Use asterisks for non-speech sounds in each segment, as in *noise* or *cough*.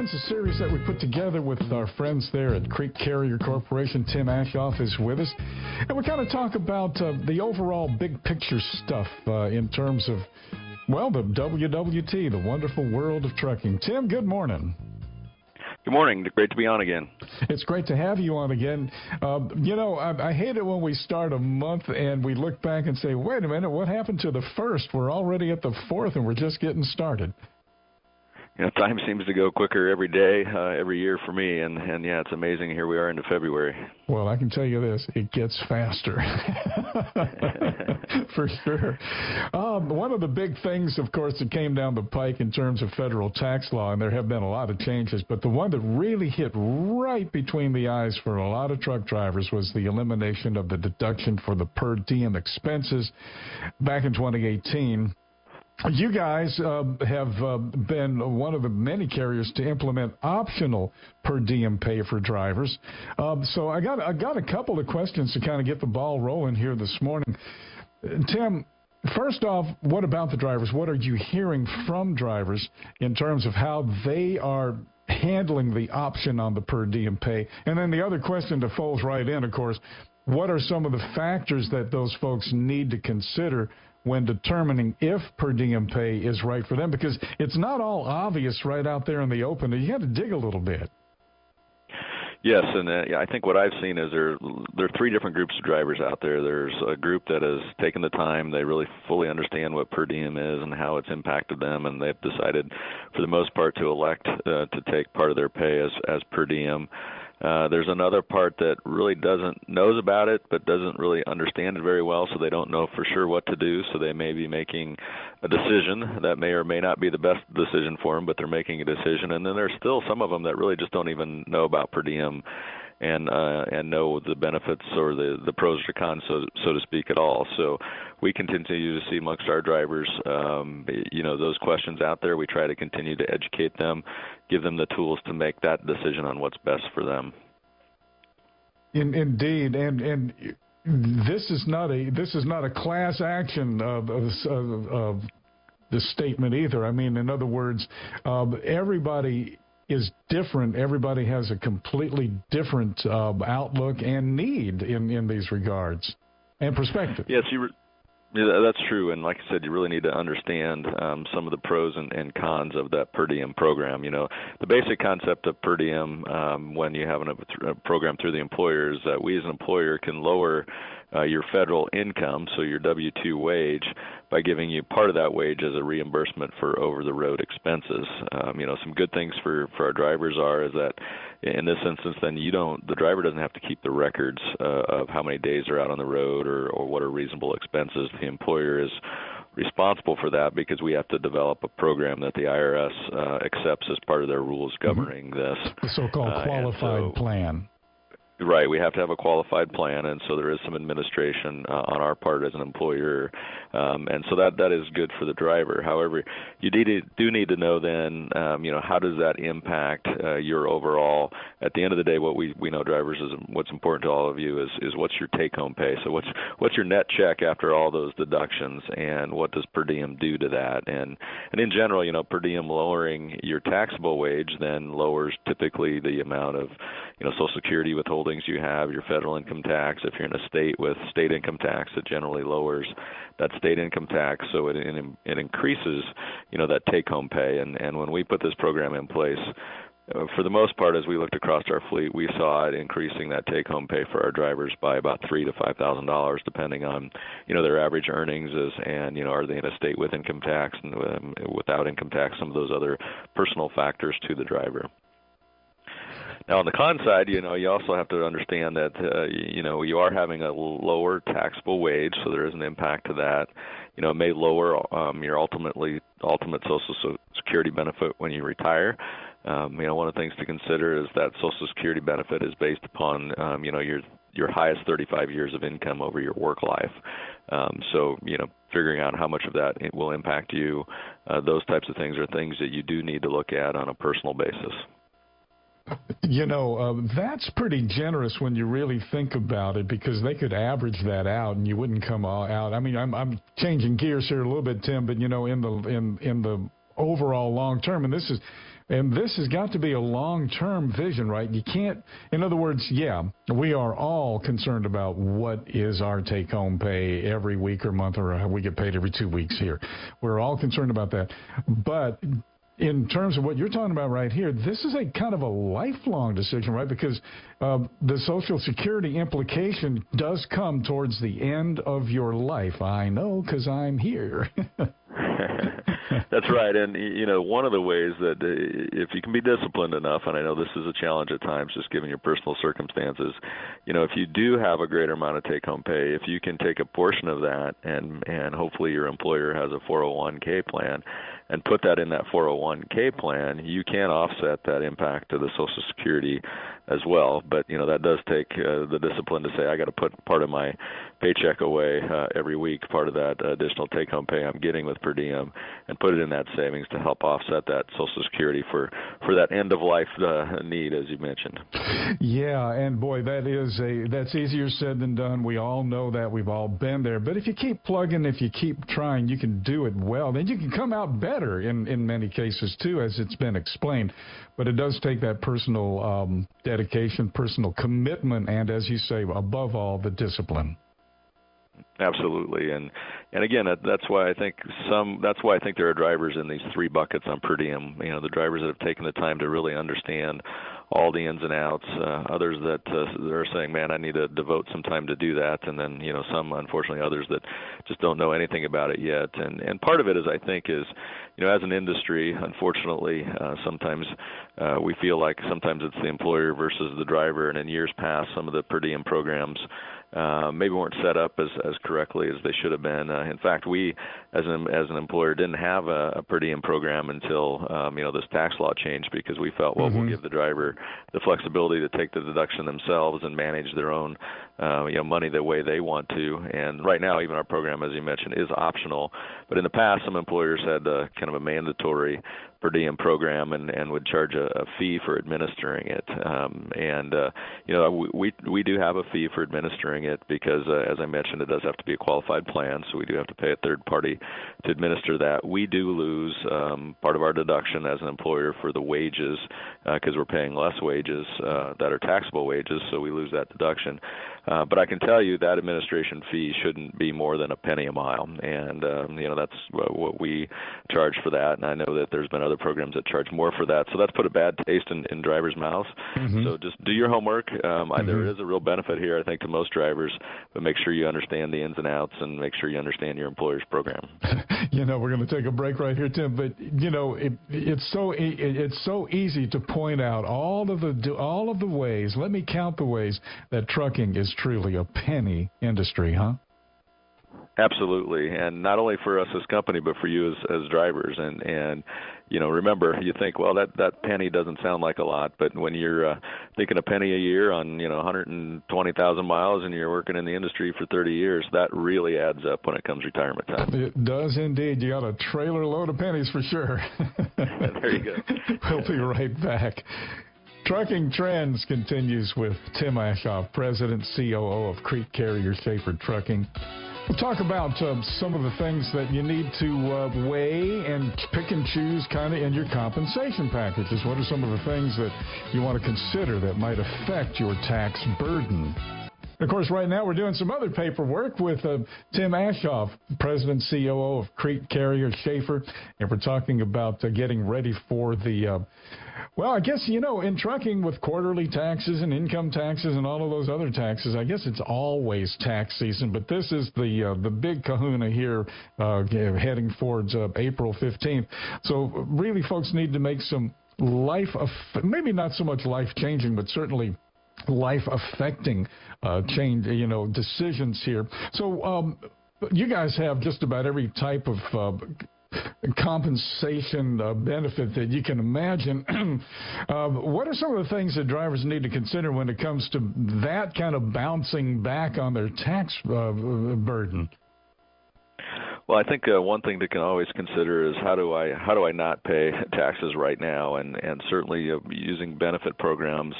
Friends, a series that we put together with our friends there at Crete Carrier Corporation. Tim Aschoff is with us. And we kind of talk about uh, the overall big picture stuff uh, in terms of, well, the WWT, the wonderful world of trucking. Tim, good morning. Good morning. Great to be on again. It's great to have you on again. Uh, you know, I, I, hate it when we start a month and we look back and say, wait a minute, what happened to the first? We're already at the fourth and we're just getting started you know, time seems to go quicker every day, uh, every year for me, and and yeah, it's amazing. Here we are into February. Well, I can tell you this: it gets faster, *laughs* for sure. Um, one of the big things, of course, that came down the pike in terms of federal tax law, and there have been a lot of changes, but the one that really hit right between the eyes for a lot of truck drivers was the elimination of the deduction for the per diem expenses back in 2018. You guys uh, have uh, been one of the many carriers to implement optional per diem pay for drivers. Um, so I got I got a couple of questions to kind of get the ball rolling here this morning. Tim, first off, what about the drivers? What are you hearing from drivers in terms of how they are handling the option on the per diem pay? And then the other question that falls right in, of course, what are some of the factors that those folks need to consider when determining if per diem pay is right for them because it's not all obvious right out there in the open. You have to dig a little bit. Yes, and uh, I think what I've seen is there there are three different groups of drivers out there. There's a group that has taken the time; they really fully understand what per diem is and how it's impacted them, and they've decided, for the most part, to elect uh, to take part of their pay as as per diem. Uh, there's another part that really doesn't knows about it but doesn't really understand it very well, so they don't know for sure what to do. So they may be making a decision that may or may not be the best decision for them, but they're making a decision. And then there's still some of them that really just don't even know about per diem and uh, and know the benefits or the the pros or cons, so so to speak, at all. So we continue to see amongst our drivers, um, you know, those questions out there. We try to continue to educate them, give them the tools to make that decision on what's best for them. In, indeed, and and this is not a this is not a class action of, of, of, of the statement either. I mean, in other words, uh, everybody is different. Everybody has a completely different uh, outlook and need in, in these regards and perspective. Yes, you. Re- yeah, that's true, and like I said, you really need to understand um, some of the pros and, and cons of that per diem program. You know, the basic concept of per diem um, when you have a, a program through the employer is that we as an employer can lower uh, your federal income, so your W-2 wage, by giving you part of that wage as a reimbursement for over-the-road expenses. Um, you know, some good things for for our drivers are is that in this instance, then you don't the driver doesn't have to keep the records uh, of how many days they're out on the road or or what are reasonable expenses. The employer is responsible for that because we have to develop a program that the IRS uh, accepts as part of their rules mm-hmm. governing mm-hmm. this. The so-called uh, qualified so, plan. Right, we have to have a qualified plan, and so there is some administration uh, on our part as an employer, um, and so that that is good for the driver. However, you need do need to know then, um, you know, how does that impact uh, your overall? At the end of the day, what we we know drivers is what's important to all of you is is what's your take home pay. So what's what's your net check after all those deductions, and what does per diem do to that? And and in general, you know, per diem lowering your taxable wage then lowers typically the amount of you know Social Security withholdings you have, your federal income tax. If you're in a state with state income tax, it generally lowers that state income tax, so it it, it increases, you know, that take-home pay. And and when we put this program in place, uh, for the most part, as we looked across our fleet, we saw it increasing that take-home pay for our drivers by about three to five thousand dollars, depending on, you know, their average earnings is, and you know, are they in a state with income tax and um, without income tax, some of those other personal factors to the driver. Now, on the con side, you know, you also have to understand that uh, you know you are having a lower taxable wage, so there is an impact to that. You know, it may lower um, your ultimately ultimate Social Security benefit when you retire. Um, you know, one of the things to consider is that Social Security benefit is based upon um, you know your your highest 35 years of income over your work life. Um, so, you know, figuring out how much of that it will impact you, uh, those types of things are things that you do need to look at on a personal basis. You know, uh, that's pretty generous when you really think about it, because they could average that out, and you wouldn't come out. I mean, I'm, I'm changing gears here a little bit, Tim, but you know, in the in in the overall long term. And this is and this has got to be a long term vision, right? You can't, in other words, yeah, we are all concerned about what is our take home pay every week or month, or we get paid every two weeks here. We're all concerned about that. But in terms of what you're talking about right here, this is a kind of a lifelong decision, right? Because uh, the Social Security implication does come towards the end of your life. I know because I'm here. *laughs* That's right, and you know one of the ways that uh, if you can be disciplined enough, and I know this is a challenge at times, just given your personal circumstances, you know if you do have a greater amount of take-home pay, if you can take a portion of that, and and hopefully your employer has a 401k plan, and put that in that 401k plan, you can offset that impact to the Social Security as well. But you know that does take uh, the discipline to say I got to put part of my paycheck away uh, every week, part of that additional take-home pay I'm getting with per diem, and put it in that savings to help offset that Social Security for for that end of life uh, need, as you mentioned. Yeah, and boy, that is a that's easier said than done. We all know that. We've all been there. But if you keep plugging, if you keep trying, you can do it well. Then you can come out better in in many cases too, as it's been explained. But it does take that personal um, dedication, personal commitment, and as you say, above all, the discipline. Absolutely, and and again, that's why I think some. That's why I think there are drivers in these three buckets on per diem. You know, the drivers that have taken the time to really understand all the ins and outs. Uh, others that uh, are saying, "Man, I need to devote some time to do that," and then you know, some unfortunately others that just don't know anything about it yet. And and part of it is, I think, is you know, as an industry, unfortunately, uh, sometimes uh, we feel like sometimes it's the employer versus the driver. And in years past, some of the per diem programs uh, maybe weren't set up as as correctly as they should have been. Uh, in fact, we as an as an employer didn't have a, a per diem program until um, you know this tax law changed because we felt well mm-hmm. we'll give the driver the flexibility to take the deduction themselves and manage their own uh, you know money the way they want to. And right now, even our program, as you mentioned, is optional. But in the past, some employers had uh, kind of a mandatory per diem program and and would charge a, a fee for administering it. Um, and uh, you know we we do have a fee for administering it because uh, as I mentioned, it does have to be a qualified plan, so we do have to pay a third party to administer that. We do lose um, part of our deduction as an employer for the wages because uh, we're paying less wages uh, that are taxable wages, so we lose that deduction. Uh, but I can tell you that administration fee shouldn't be more than a penny a mile, and um, you know that's what we charge for that. And I know that there's been other programs that charge more for that, so that's put a bad taste in, in drivers' mouths. Mm-hmm. So just do your homework. Um, mm-hmm. There is a real benefit here, I think, to most drivers, but make sure you understand the ins and outs and make sure you understand your employer's program. *laughs* you know, we're going to take a break right here, Tim. But you know, it, it's so it, it's so easy to point out all of the all of the ways. Let me count the ways that trucking is truly a penny industry, huh? Absolutely, and not only for us as company, but for you as as drivers. And and you know, remember, you think, well, that that penny doesn't sound like a lot, but when you're uh, thinking a penny a year on you know 120,000 miles, and you're working in the industry for 30 years, that really adds up when it comes retirement time. *laughs* It does indeed. You got a trailer load of pennies for sure. *laughs* there you go. we'll be right back. Trucking Trends continues with Tim Aschoff, President, COO of Crete Carrier Shaffer Trucking. We'll talk about uh, some of the things that you need to uh, weigh and pick and choose kind of in your compensation packages. What are some of the things that you want to consider that might affect your tax burden? Of course, right now we're doing some other paperwork with uh, Tim Aschoff, President COO of Crete Carrier Shaffer, and we're talking about uh, getting ready for the uh, well, I guess, you know, in trucking with quarterly taxes and income taxes and all of those other taxes, I guess it's always tax season, but this is the uh, the big kahuna here uh, heading towards uh, April 15th. So really folks need to make some life maybe not so much life changing, but certainly life affecting uh, change, you know, decisions here. So um, you guys have just about every type of uh, compensation uh, benefit that you can imagine. *clears throat* uh, what are some of the things that drivers need to consider when it comes to that kind of bouncing back on their tax uh, burden? Well, I think uh, one thing to can always consider is how do I how do I not pay *laughs* taxes right now, and and certainly uh, using benefit programs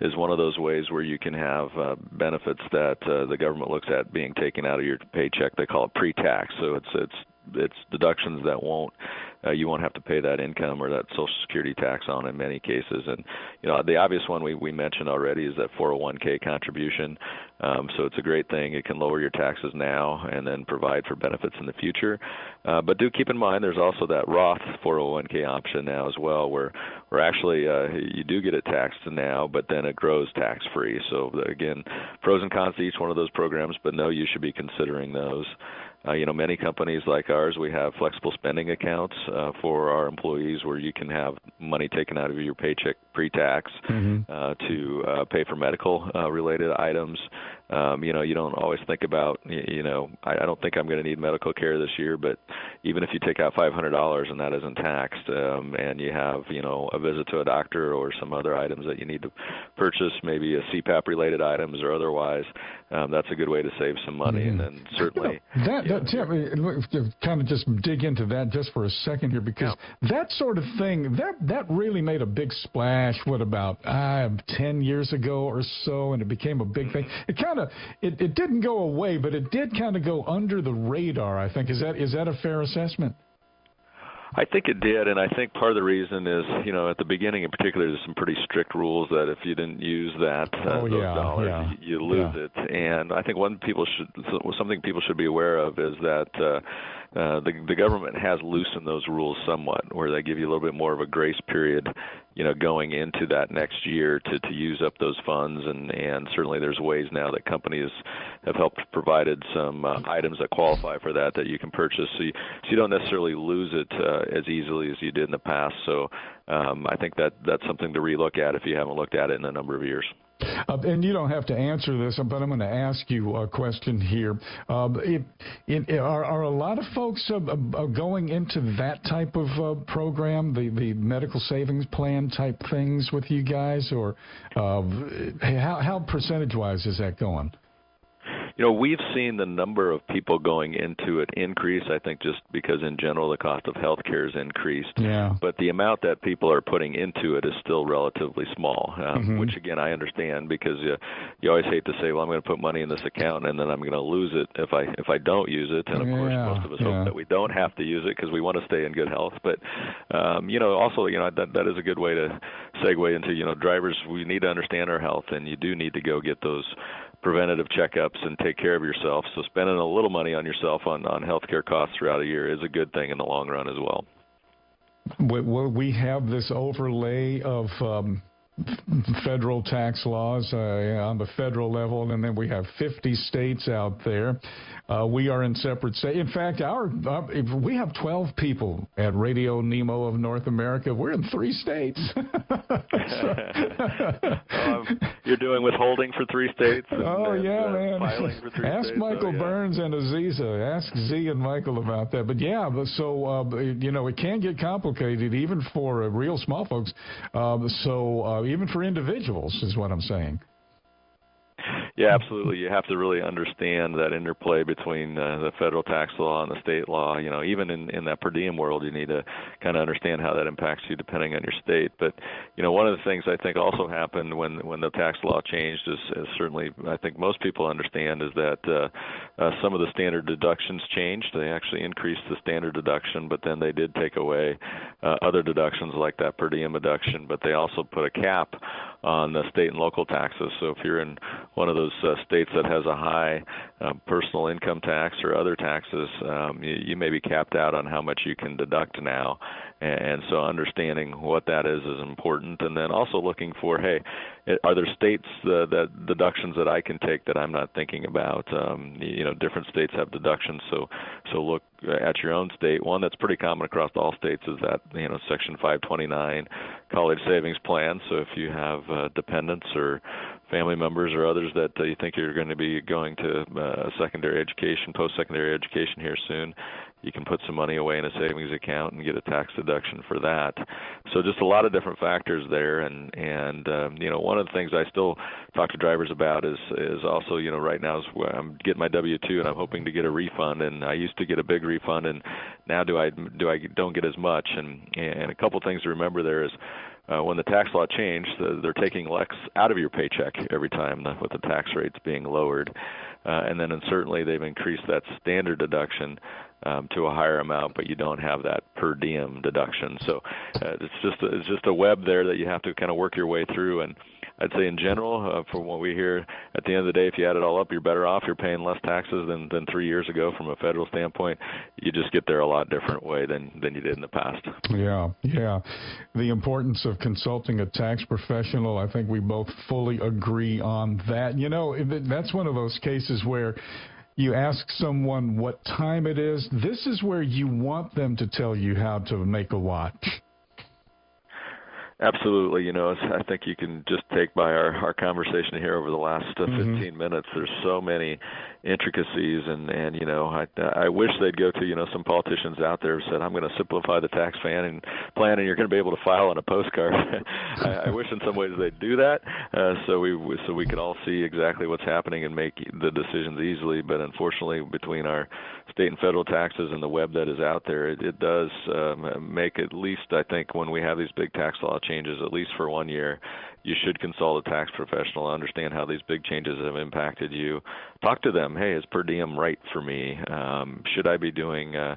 is one of those ways where you can have uh, benefits that uh, the government looks at being taken out of your paycheck. They call it pre-tax, so it's it's it's deductions that won't uh, you won't have to pay that income or that Social Security tax on in many cases. And you know, the obvious one we we mentioned already is that 401k contribution. Um, so it's a great thing. It can lower your taxes now and then provide for benefits in the future. Uh, but do keep in mind there's also that Roth 401k option now as well, where where actually uh, you do get it taxed now, but then it grows tax free. So again, pros and cons to each one of those programs, but no, you should be considering those. Uh, you know, many companies like ours, we have flexible spending accounts uh, for our employees where you can have money taken out of your paycheck pre-tax mm-hmm. uh, to uh, pay for medical uh, related items. Um, you know, you don't always think about, you know, I, I don't think I'm going to need medical care this year, but even if you take out $500 and that isn't taxed, um, and you have, you know, a visit to a doctor or some other items that you need to purchase, maybe a CPAP related items or otherwise, um, that's a good way to save some money. Mm-hmm. And then certainly you know, that, that Tim, kind of just dig into that just for a second here because yeah. that sort of thing that that really made a big splash. What about uh, ten years ago or so, and it became a big thing. It kind of it, it didn't go away, but it did kind of go under the radar. I think is that is that a fair assessment? I think it did, and I think part of the reason is, you know, at the beginning in particular, there's some pretty strict rules that if you didn't use that uh, oh, those yeah, dollars, yeah. you, you lose yeah. it. And I think one people should something people should be aware of is that. uh uh, the the government has loosened those rules somewhat, where they give you a little bit more of a grace period, you know, going into that next year to to use up those funds, and and certainly there's ways now that companies have helped provided some uh, items that qualify for that that you can purchase, so you, so you don't necessarily lose it uh, as easily as you did in the past. So um, I think that that's something to relook at if you haven't looked at it in a number of years. Uh, and you don't have to answer this, but I'm going to ask you a question here. Uh, it, it, are, are, a lot of folks uh, uh, going into that type of uh, program, the, the medical savings plan type things with you guys, or uh, how, how percentage wise is that going? You know, we've seen the number of people going into it increase. I think just because in general the cost of healthcare has increased. Yeah. But the amount that people are putting into it is still relatively small, um, mm-hmm. which again I understand because you you always hate to say, well, I'm going to put money in this account and then I'm going to lose it if I if I don't use it. And of yeah, course, most of us yeah. hope that we don't have to use it because we want to stay in good health. But um, you know, also you know that that is a good way to segue into you know drivers. We need to understand our health, and you do need to go get those preventative checkups and take care of yourself. So spending a little money on yourself on on healthcare costs throughout a year is a good thing in the long run as well. We have this overlay of um, federal tax laws uh, on the federal level, and then we have 50 states out there. Uh, we are in separate states. In fact, our uh, we have 12 people at Radio Nemo of North America. We're in three states. *laughs* *laughs* um, you're doing withholding for three states. And, oh and, yeah, uh, man. Ask states. Michael oh, yeah. Burns and Aziza. Ask Z and Michael about that. But yeah, so uh, you know, it can get complicated even for uh, real small folks. Um, so uh, even for individuals is what I'm saying. Yeah, absolutely. You have to really understand that interplay between uh, the federal tax law and the state law. You know, even in in that per diem world, you need to kind of understand how that impacts you depending on your state. But you know, one of the things I think also happened when when the tax law changed is, is certainly I think most people understand is that uh, uh, some of the standard deductions changed. They actually increased the standard deduction, but then they did take away uh, other deductions like that per diem deduction. But they also put a cap on the state and local taxes. So if you're in one of those uh, states that has a high um, personal income tax or other taxes, um, you, you may be capped out on how much you can deduct now. And so understanding what that is is important, and then also looking for, hey, are there states uh, that deductions that I can take that I'm not thinking about? Um, you know, different states have deductions, so so look at your own state. One that's pretty common across all states is that you know Section 529 college savings plan. So if you have uh, dependents or family members or others that uh, you think you're going to be going to uh, secondary education, post-secondary education here soon, you can put some money away in a savings account and get a tax deduction for that. So just a lot of different factors there, and and um, you know one of the things I still talk to drivers about is is also you know right now is I'm getting my W two and I'm hoping to get a refund, and I used to get a big refund, and now do I do I don't get as much, and and a couple things to remember there is uh, when the tax law changed, they're taking less out of your paycheck every time with the tax rates being lowered. Uh, and then and certainly they've increased that standard deduction um, to a higher amount, but you don't have that per diem deduction. So uh, it's just a, it's just a web there that you have to kind of work your way through and I'd say in general, uh, from what we hear, at the end of the day, if you add it all up, you're better off. You're paying less taxes than than three years ago from a federal standpoint. You just get there a lot different way than than you did in the past. Yeah, yeah. The importance of consulting a tax professional, I think we both fully agree on that. You know, that's one of those cases where you ask someone what time it is. This is where you want them to tell you how to make a watch. Absolutely. You know, I think you can just take by our, our conversation here over the last uh, mm-hmm. 15 minutes. There's so many intricacies, and and you know, I I wish they'd go to you know some politicians out there who said I'm going to simplify the tax plan and plan, and you're going to be able to file on a postcard. *laughs* I, I wish in some ways they'd do that, uh, so we so we could all see exactly what's happening and make the decisions easily. But unfortunately, between our state and federal taxes and the web that is out there, it, it does um, make at least I think when we have these big tax law changes, at least for one year, you should consult a tax professional, understand how these big changes have impacted you. Talk to them. Hey, is per diem right for me? Um, should I be doing uh,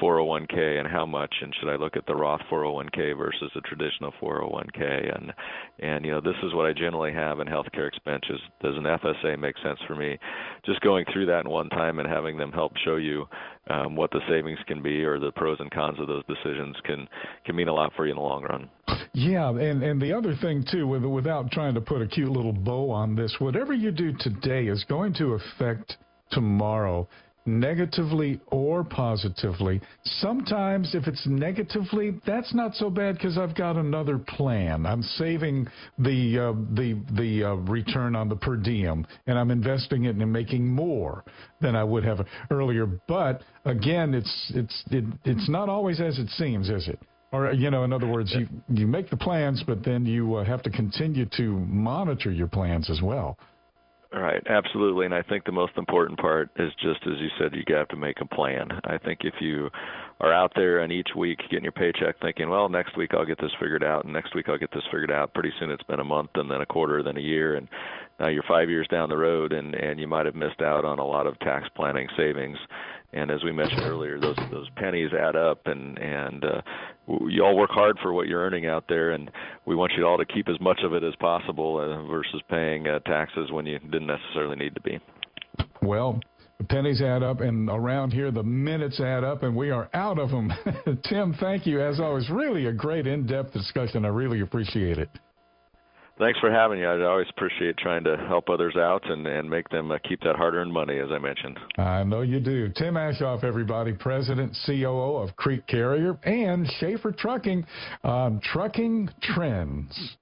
401k and how much and should I look at the Roth 401k versus a traditional 401k and and you know this is what I generally have in healthcare expenses. Does an FSA make sense for me? Just going through that in one time and having them help show you um, what the savings can be or the pros and cons of those decisions can can mean a lot for you in the long run. Yeah and and the other thing too with, without trying to put a cute little bow on this whatever you do today is going to affect tomorrow negatively or positively. Sometimes, if it's negatively, that's not so bad because I've got another plan. I'm saving the uh, the the uh, return on the per diem, and I'm investing it in making more than I would have earlier. But again, it's it's it, it's not always as it seems, is it? Or you know, in other words, you you make the plans, but then you uh, have to continue to monitor your plans as well. Right, absolutely. And I think the most important part is just as you said, you have to make a plan. I think if you are out there and each week getting your paycheck thinking, well, next week I'll get this figured out, and next week I'll get this figured out, pretty soon it's been a month and then a quarter, then a year, and now you're five years down the road, and and you might have missed out on a lot of tax planning savings and as we mentioned earlier, those those pennies add up, and and uh, you all work hard for what you're earning out there, and we want you all to keep as much of it as possible uh, versus paying uh, taxes when you didn't necessarily need to be. Well, pennies add up, and around here the minutes add up, and we are out of them. *laughs* Tim, thank you as always. Really a great in-depth discussion. I really appreciate it. Thanks for having me. I always appreciate trying to help others out and, and make them uh, keep that hard earned money, as I mentioned. I know you do. Tim Aschoff, everybody, President, COO of Crete Carrier and Shaffer Trucking on Trucking Trends.